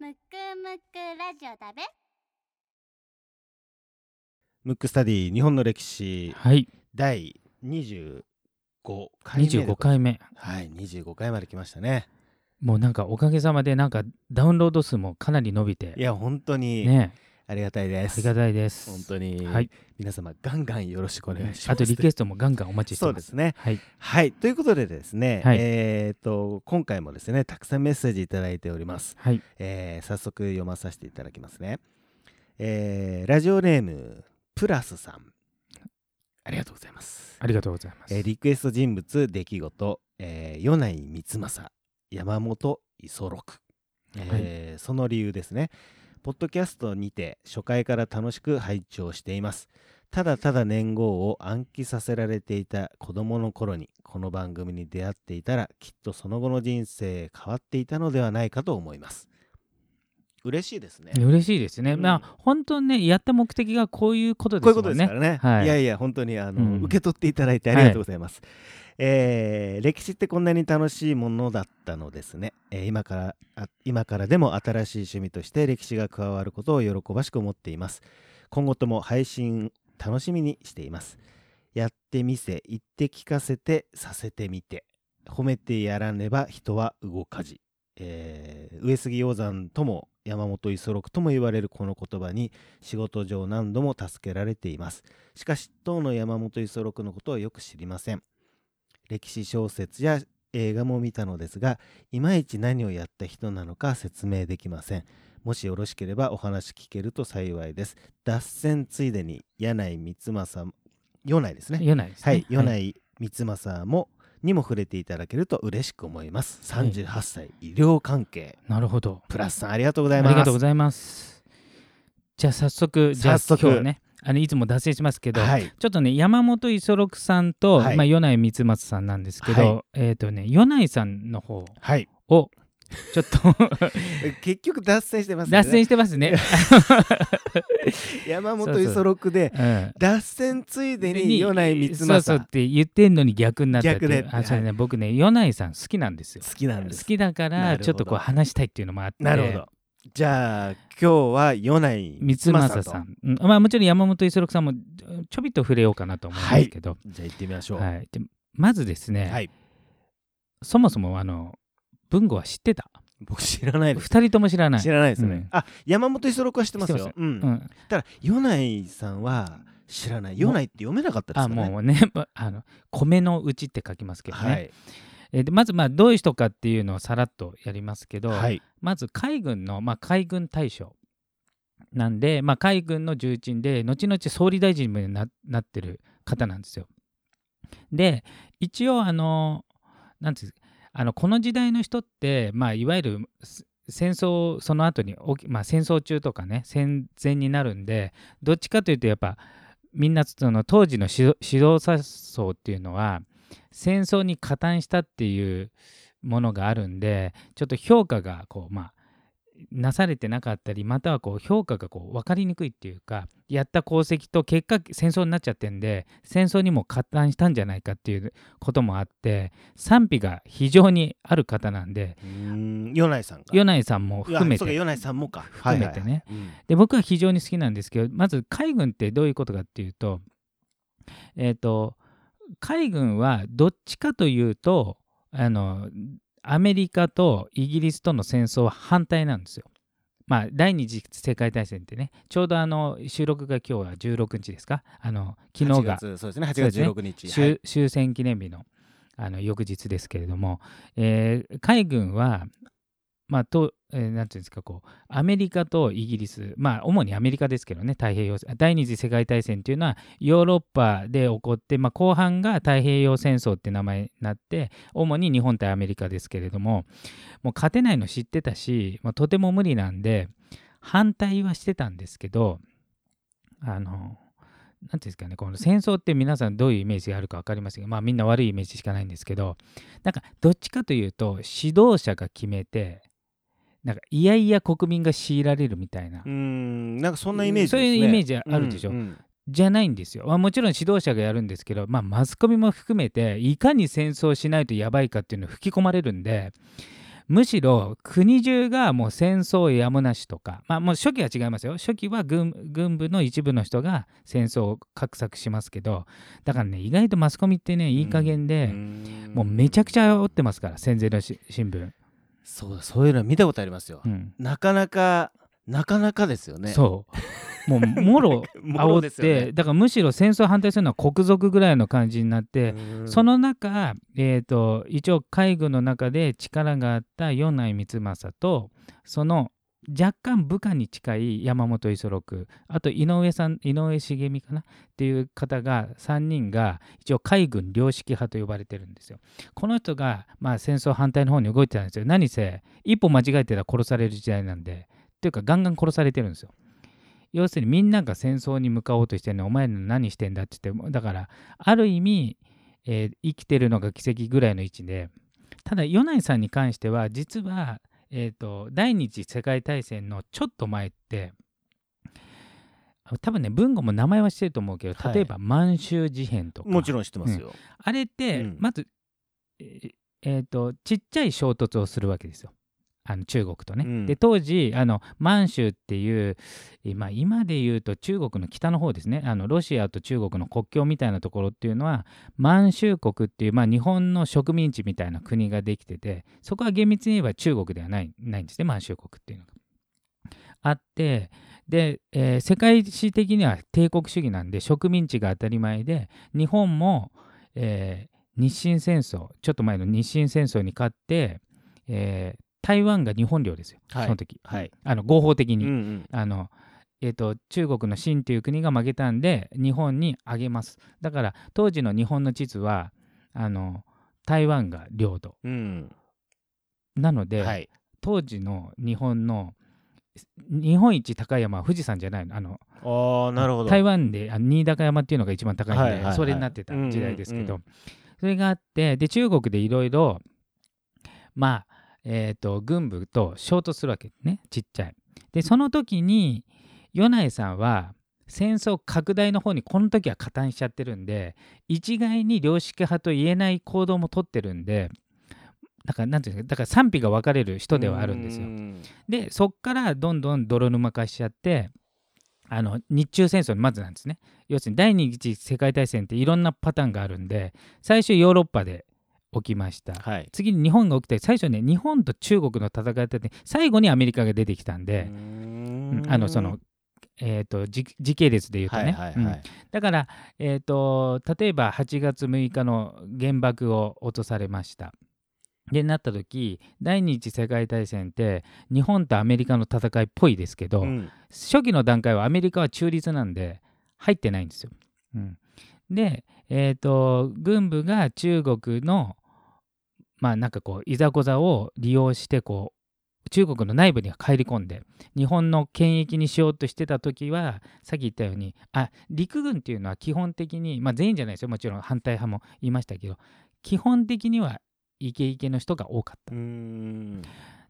むくむくラジオだべ。ムックスタディ日本の歴史はい、第25回目で25回目。はい25回まで来ましたね。もうなんかおかげさまでなんかダウンロード数もかなり伸びて、いや本当に。ね、ありがたいです、ありがたいです。本当に、はい、皆様ガンガンよろしくお願いします。あとリクエストもガンガンお待ちしてます。そうですね。はい、はい。ということでですね、はい。えっ、と今回もですねたくさんメッセージいただいております、はい、えー早速読まさせていただきますね、えーラジオネームプラスさん。ありがとうございます。ありがとうございます。えーリクエスト人物出来事、えー、米井光政山本五十六、えーその理由ですねポッドキャストにて初回から楽しく拝聴しています。ただただ年号を暗記させられていた子供の頃にこの番組に出会っていたらきっとその後の人生変わっていたのではないかと思います。嬉しいですね。嬉しいですね。うん。まあ本当ねやった目的がこういうことこういうことですからね。はい。いやいや、本当にあの、うん。受け取っていただいてありがとうございます。えー歴史ってこんなに楽しいものだったのですね。えー今から今からでも新しい趣味として歴史が加わることを喜ばしく思っています。今後とも配信楽しみにしています。やってみせ、言って聞かせて、させてみて。褒めてやらねば人は動かじ。えー上杉鷹山とも山本五十六とも言われるこの言葉に仕事上何度も助けられています。しかし当の山本五十六のことをよく知りません。歴史小説や映画も見たのですがいまいち何をやった人なのか説明できません。もしよろしければお話聞けると幸いです。脱線ついでに柳井光政米内ですね。言えないですね。はい、米井光政もにも触れていただけると嬉しく思います。はい38歳、医療関係なるほど。プラスさんありがとうござあいます。りがとうございます。じゃあ早速じゃあ早速今日はねあのいつも脱線しますけど、はい、ちょっとね山本五十六さんと、はい。まあ、米内光松さんなんですけど、はい。えっ、とね米内さんの方はい、をちょっと結局脱線してますね。脱線してますね。山本五十六でうん。脱線ついでに米内光そうそう政って言ってんのに逆になったって逆で。あそれね、僕ね米内さん好きなんですよ。好きなんです。好。きだからちょっとこう話したいっていうのもあって。なるほど。じゃあ今日は米内光政さん、うんまあ、もちろん山本五十六さんもちょびっと触れようかなと思うんですけど、と。じゃあ行ってみましょう。はいでまずですね、はい。そもそもあの文吾は知ってた？僕知らないです。二人とも知らない。知らないですね。うんあ、山本五十六は知ってますよ。うん。うん、ただ米内さんは知らない。米内って読めなかったですあよね。もうね あの米のうちって書きますけどね、はい。えーでまずまあどういう人かっていうのをさらっとやりますけど、はい。まず海軍の、まあ、海軍大将なんで、まあ、海軍の重鎮で後々総理大臣にななってる方なんですよ。で一応あのなんていうあのこの時代の人って、まあ、いわゆるす戦争その後にまあ、戦争中とかね戦前になるんでどっちかというとやっぱみんなその当時の指導者層っていうのは戦争に加担したっていうものがあるんでちょっと評価がこうまあなされてなかったりまたはこう評価がこう分かりにくいっていうかやった功績と結果戦争になっちゃってんで戦争にも加担したんじゃないかっていうこともあって賛否が非常にある方なんで米内さんが。米内さんも含めていやそうか米内さんもか。含めてねで僕は非常に好きなんですけどまず海軍ってどういうことかっていうとえっ、と海軍はどっちかというとあのアメリカとイギリスとの戦争は反対なんですよ。まあ、第二次世界大戦ってねちょうどあの収録が今日は16日ですか？あの昨日が8月そうですね。8月16日、終はい。終戦記念日のあの翌日ですけれども、えー海軍は、まあとえーなんていうんですかこうアメリカとイギリス、まあ、主にアメリカですけどね太平洋第二次世界大戦というのはヨーロッパで起こって、まあ、後半が太平洋戦争って名前になって主に日本対アメリカですけれどももう勝てないの知ってたし、まあ、とても無理なんで反対はしてたんですけどあのなんていうんですかね、この戦争って皆さんどういうイメージがあるか分かりませんが、まあみんな悪いイメージしかないんですけど、なんかどっちかというと指導者が決めて、なんかいやいや国民が強いられるみたいな、うーんなんかそんなイメージね。そういうイメージあるでしょ。うんうん。じゃないんですよ。まあ、もちろん指導者がやるんですけど、まあ、マスコミも含めていかに戦争しないとやばいかっていうのを吹き込まれるんでむしろ国中がもう戦争やむなしとか、まあ、もう初期は違いますよ。初期は軍軍部の一部の人が戦争を画策しますけどだからね意外とマスコミってねいい加減で、もうめちゃくちゃ煽ってますから戦前のし新聞、そうだそういうの見たことありますよ、うん。なかなかなかなかですよね。そう。もうもろ 煽っですよね。て、だからむしろ戦争反対するのは国賊ぐらいの感じになって、うん。その中、えー、と一応海軍の中で力があった米内光政とその若干部下に近い山本五十六あと井上さん井上茂美かな？っていう方が3人が一応海軍良識派と呼ばれてるんですよ。この人が、まあ、戦争反対の方に動いてたんですよ。何せ一歩間違えてたら殺される時代なんでっていうかガンガン殺されてるんですよ。要するにみんなが戦争に向かおうとしてるのお前ら何してんだって言ってだからある意味えー生きてるのが奇跡ぐらいの位置でただ米内さんに関しては実は、えー、と第二次世界大戦のちょっと前ってあ多分ね文吾も名前はしてると思うけどはい。例えば満州事変とか、もちろん知ってますよ、あれって、うん。まず、えーえーとちっちゃい衝突をするわけですよ。あの中国とね、うん。で当時あの満州っていう、えーまあ、今で言うと中国の北の方ですね。あのロシアと中国の国境みたいなところっていうのは満州国っていう、まあ、日本の植民地みたいな国ができててそこは厳密に言えば中国ではないないんですね満州国っていうのが。あってで、えー世界史的には帝国主義なんで植民地が当たり前で日本も、えー日清戦争ちょっと前の日清戦争に勝って、えー台湾が日本領ですよ、はい。その時、はい。あの合法的に、うんうん。あのえー、と中国の清という国が負けたんで日本にあげます。だから当時の日本の地図はあの台湾が領土。うん。なので、はい。当時の日本の日本一高い山は富士山じゃないの。あのああなるほど。台湾であ新高山っていうのが一番高いんで、はいはいはい。それになってた時代ですけど、うんうんうん。それがあってで中国でいろいろまあえっ、と軍部と衝突するわけねちっちゃい。でその時に米内さんは戦争拡大の方にこの時は加担しちゃってるんで一概に良識派と言えない行動も取ってるんでだからなんていうんですかだから賛否が分かれる人ではあるんですよう。んでそっからどんどん泥沼化しちゃってあの日中戦争にまずなんですね要するに第二次世界大戦っていろんなパターンがあるんで最初ヨーロッパで起きました。はい。次に日本が起きて最初ね日本と中国の戦いだって最後にアメリカが出てきたんで、うん。あのそのえー、と時時系列で言うとね、はいはいうんはい。だから、えー、と例えば8月6日の原爆を落とされました。でなった時第二次世界大戦って日本とアメリカの戦いっぽいですけど、うん。初期の段階はアメリカは中立なんで入ってないんですよ。うん、で、えー、と軍部が中国のまあなんかこういざこざを利用してこう中国の内部に入り込んで日本の権益にしようとしてた時はさっき言ったようにあ陸軍っていうのは基本的にまあ全員じゃないですよもちろん反対派も言いましたけど基本的にはイケイケの人が多かった。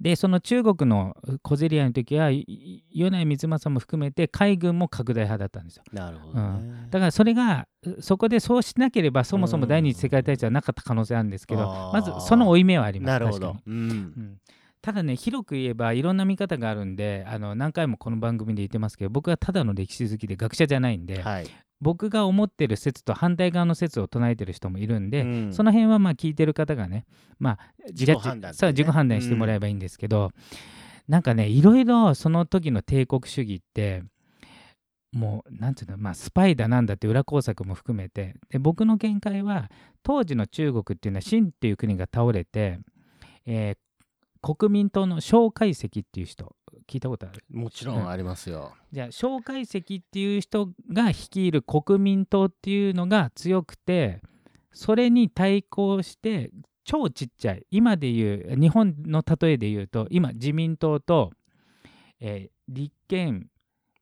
うんでその中国の小競り合いの時は米内光政も含めて海軍も拡大派だったんですよ。なるほどね。だからそれがうそこでそうしなければそもそも第二次世界大戦はなかった可能性あるんですけどまずその負い目はありますなるほど。うん。うんただね広く言えばいろんな見方があるんであの何回もこの番組で言ってますけど僕はただの歴史好きで学者じゃないんで、はい。僕が思ってる説と反対側の説を唱えてる人もいるんで、うん。その辺はまあ聞いてる方がね、まあ、自己判断ね。自己判断してもらえばいいんですけど、なんかねいろいろその時の帝国主義ってもうなんていうのまあスパイだなんだって裏工作も含めてで僕の見解は当時の中国っていうのは清っていう国が倒れて、えー国民党の蒋介石っていう人聞いたことある？もちろんありますよ。じゃあ蒋介石っていう人が率いる国民党っていうのが強くてそれに対抗して超ちっちゃい今でいう日本の例えで言うと今自民党と、えー立憲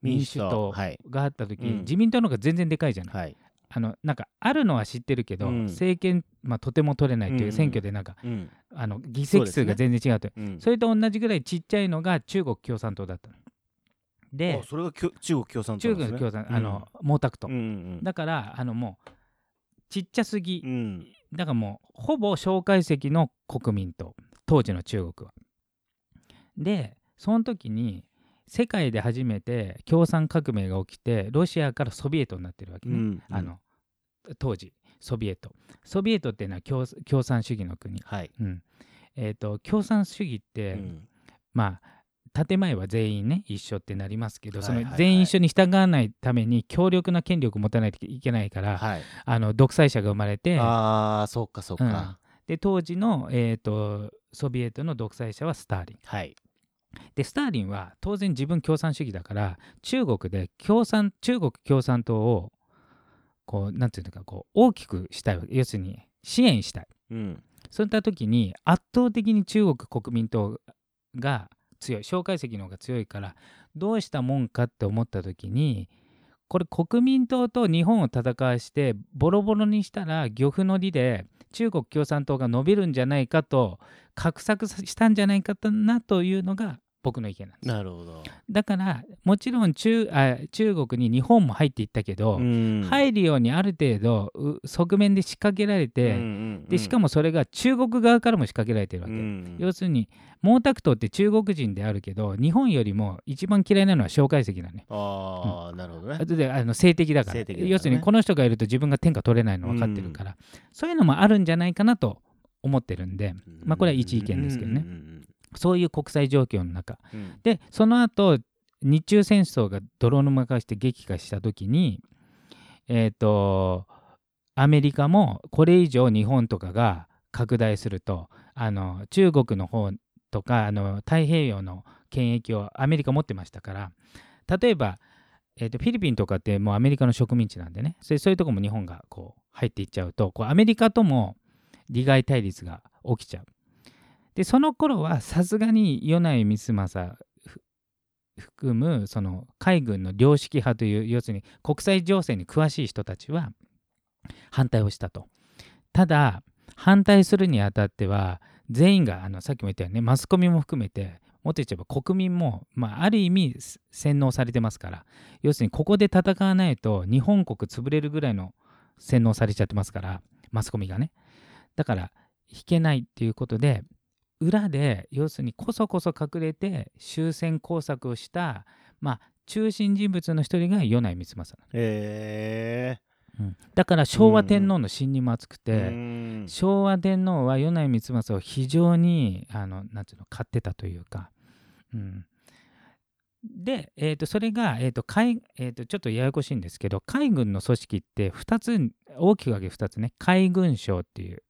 民主党はい。があった時、うん自民党の方が全然でかいじゃない、はい。あのなんかあるのは知ってるけど、うん。政権、まあ、とても取れないっていう選挙でなんか、うん。あの議席数が全然違うとう。ん。それと同じぐらいちっちゃいのが中国共産党だったの。であそれが中国共産党ね。国共産、あの毛沢東、うんうんだからあのもうちっちゃすぎ、だからもうほぼ蒋介石の国民党。当時の中国は。でその時に世界で初めて共産革命が起きてロシアからソビエトになってるわけね、うんあの当時ソビエト。ソビエトっていうのは共共産主義の国、はい。うん。えー、と共産主義って、うん。まあ建前は全員ね一緒ってなりますけど、はいはいはい。その全員一緒に従わないために強力な権力を持たないといけないから、はい。あの独裁者が生まれてああ、そうかそうか。で当時の、えー、とソビエトの独裁者はスターリン。はい。でスターリンは当然自分共産主義だから中国で共産中国共産党をこうなんていうのかこう大きくしたい要するに支援したい。うん。そういった時に圧倒的に中国国民党が強い。蒋介石の方が強いからどうしたもんかって思った時にこれ国民党と日本を戦わしてボロボロにしたら漁夫の利で中国共産党が伸びるんじゃないかと画策したんじゃないかなというのが僕の意見なんです。なるほど。だからもちろん中あ中国に日本も入っていったけど、うん。入るようにある程度う側面で仕掛けられて、でしかももそれが中国側からも仕掛けられてるわけ、要するに毛沢東って中国人であるけど日本よりも一番嫌いなのは蒋介石なのねああ、なるほどね。後であの性的だから。ね。要するにこの人がいると自分が天下取れないの分かってるから、そういうのもあるんじゃないかなと思ってるんで。まあこれは一意見ですけどね。うんうんそういう国際状況の中。うん。うんでその後日中戦争が泥沼化して激化した時にえっ、とアメリカもこれ以上日本とかが拡大するとあの中国の方とかあの太平洋の権益をアメリカ持ってましたから例えば、えー、とフィリピンとかってもうアメリカの植民地なんでね。そういうとこも日本がこう入っていっちゃうとこうアメリカとも利害対立が起きちゃう。でその頃はさすがに米内光政含むその海軍の良識派という要するに国際情勢に詳しい人たちは反対をしたと。ただ反対するにあたっては全員があのさっきも言ったよねマスコミも含めてもっと言えば国民も、まあ、ある意味洗脳されてますから要するにここで戦わないと日本国潰れるぐらいの洗脳されちゃってますからマスコミがねだから引けないっていうことで裏で要するにこそこそ隠れて終戦工作をした、まあ、中心人物の一人が米内光政なへの、うん。だから昭和天皇の信任も厚くえ。うて、ん。昭和天皇は米内光政を非常にあのなんていうの買ってたというか、うん、で、えー、とそれが、えーと海えー、とちょっとややこしいんですけど海軍の組織って2つ大きく分け2つね。海軍省っていう、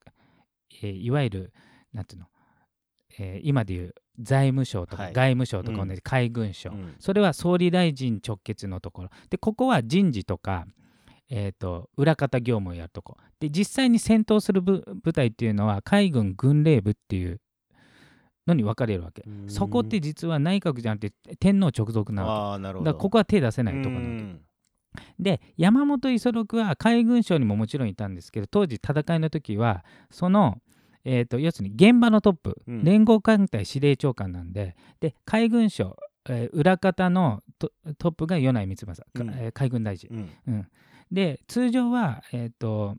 えーいわゆるなんていうの、えー今でいう財務省とかはい。外務省とか同じ海軍省、うん。それは総理大臣直結のところ。でここは人事とか、えー、と裏方業務をやるとこ。で実際に戦闘する部部隊っていうのは海軍軍令部っていうのに分かれるわけ。うん。そこって実は内閣じゃなくて天皇直属なわ。け。だからここは手出せないところなわけ。うん。で山本五十六は海軍省にももちろんいたんですけど当時戦いの時はその、えー、と要するに現場のトップ、うん。連合艦隊司令長官なんでで海軍省、えー裏方のトトップが米内光政、かうん。えー海軍大臣、うん。うん。で通常はえっ、と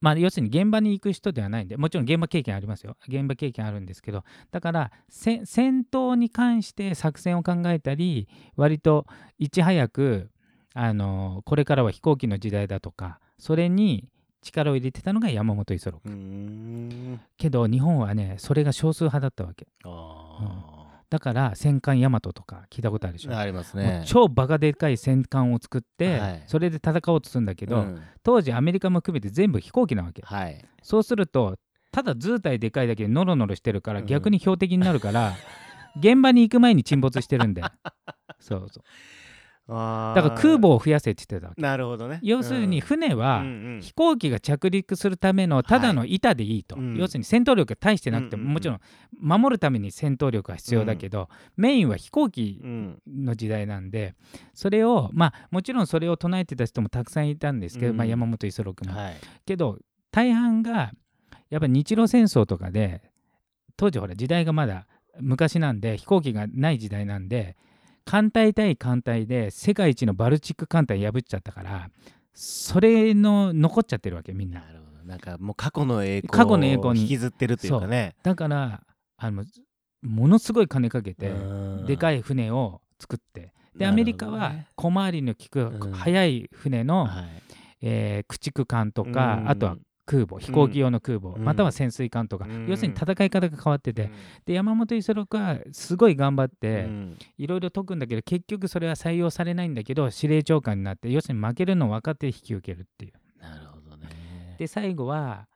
まあ要するに現場に行く人ではないんでもちろん現場経験ありますよ。現場経験あるんですけどだからせ戦闘に関して作戦を考えたり割といち早くあのこれからは飛行機の時代だとかそれに力を入れてたのが山本五十六。けど日本はねそれが少数派だったわけ。あだから戦艦ヤマトとか聞いたことあるでしょ、ありますね。超バカでかい戦艦を作って、はい。それで戦おうとするんだけど、うん。当時アメリカも含めて全部飛行機なわけ。はい。そうするとただ図体でかいだけでノロノロしてるからうん。逆に標的になるから、現場に行く前に沈没してるんだよ。そうそうだから空母を増やせって言ってたわけ。なるほどね。要するに船は、うんうん。飛行機が着陸するためのただの板でいいと、うん。要するに戦闘力が大してなくても、うんうんうん。もちろん守るために戦闘力が必要だけど、メインは飛行機うん。の時代なんでそれをまあもちろんそれを唱えてた人もたくさんいたんですけど、うん。まあ、山本五十六も。はい。けど大半がやっぱ日露戦争とかで当時ほら時代がまだ昔なんで飛行機がない時代なんで艦隊対艦隊で世界一のバルチック艦隊破っちゃったからそれの残っちゃってるわけみんな。なるほど。なんかもう過去の栄光過去の栄光に。を引きずってるというかね。だからあのものすごい金かけてでかいい船を作って。でアメリカは小回りの利くうん。速い船の、はい。えー駆逐艦とか、うん。あとは空母飛行機用の空母、うん。または潜水艦とか、うん。要するに戦い方が変わってて、うん。で山本五十六はすごい頑張っうてん。いろいろ解くんだけど結局それは採用されないんだけど司令長官になって要するに負けるのを分かって引き受けるっていう。なるほどね。で最後は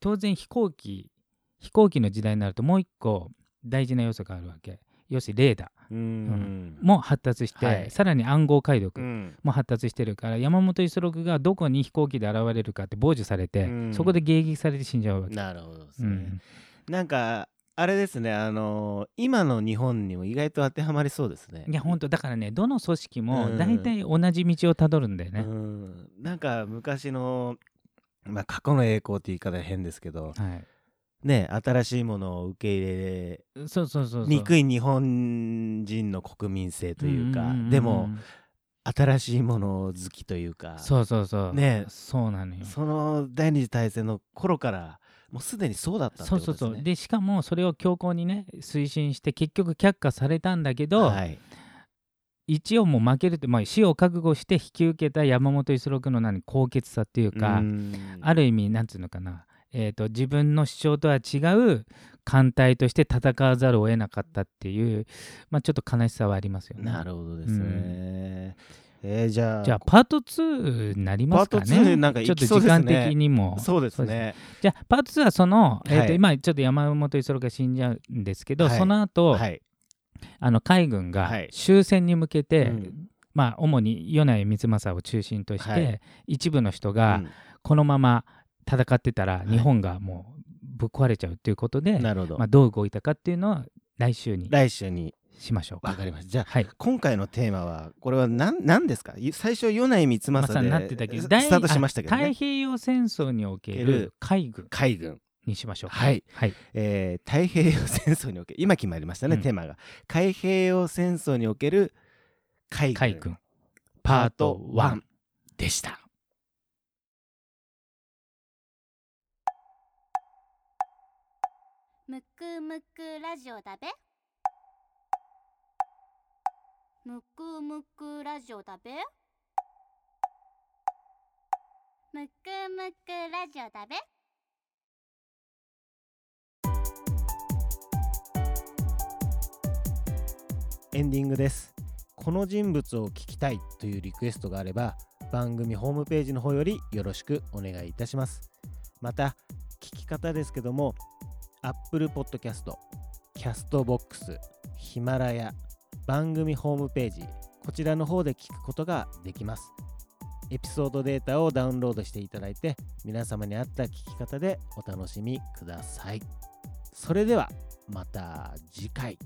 当然飛行機飛行機の時代になるともう一個大事な要素があるわけ要するにレーダうん。ーも発達して、はい。さらに暗号解読うん。も発達してるから山本五十六がどこに飛行機で現れるかって傍受されて、うん。そこで迎撃されて死んじゃうわけ。なるほどですね。うん。なんかあれですねあのー今の日本にも意外と当てはまりそうですね。いや本当だからねどの組織もうん。大体同じ道をたどるんだよね。うん。なんか昔のまあ過去の栄光って言い方変ですけどはい、ね新しいものを受け入れそうそうそうそう。にくい日本人の国民性というか、んんんんでも新しいもの好きというかそうそうそうねそうなのよ。その第二次大戦の頃からもうすでにそうだったってこそうとですね。そうそうでしかもそれを強硬にね推進して結局却下されたんだけど、はい、一応もう負けるって、まあ、死を覚悟して引き受けた山本五十六の何高潔さっていうか、うんある意味なんつうのかな、えー、と自分の主張とは違う艦隊として戦わざるを得なかったっていう、まあ、ちょっと悲しさはありますよね。なるほどですね。えーじゃあじゃあパート2になりますかね。パート2なんかちょっと時間的にも。そうですね。じゃあパート2はその、えーとはい今ちょっと山本五十六が死んじゃうんですけど、はいその後、はい。あの海軍がはい終戦に向けて、うんまあ主に米内光政を中心として、はい一部の人がうんこのまま戦ってたらい日本がもうぶっ壊れちゃうっていうことで、なるほど。まあ、どう動いたかっていうのは来週に来週にしましょうか。わかりました。じゃあはい。今回のテーマはこれは何何ですか？い最初米内光まさに政でなってたけど、スタートしましたけどあ太ね。平洋戦争におけけるる海軍海軍、にしましょうか。はい。はい。えー太平洋戦争における今決まりましたね、うんテーマが太平洋戦争における海軍海軍パート1でした。くむくラジオだべむくむくラジオだべむくむくラジオだべエンディングです。この人物を聞きたいというリクエストがあれば番組ホームページの方よりよろしくお願いいたします。また聞き方ですけども Apple Podcast、Castbox、ヒマラヤ、番組ホームページこちらの方で聞くことができます。エピソードデータをダウンロードしていただいて皆様に合った聞き方でお楽しみください。それではまた次回。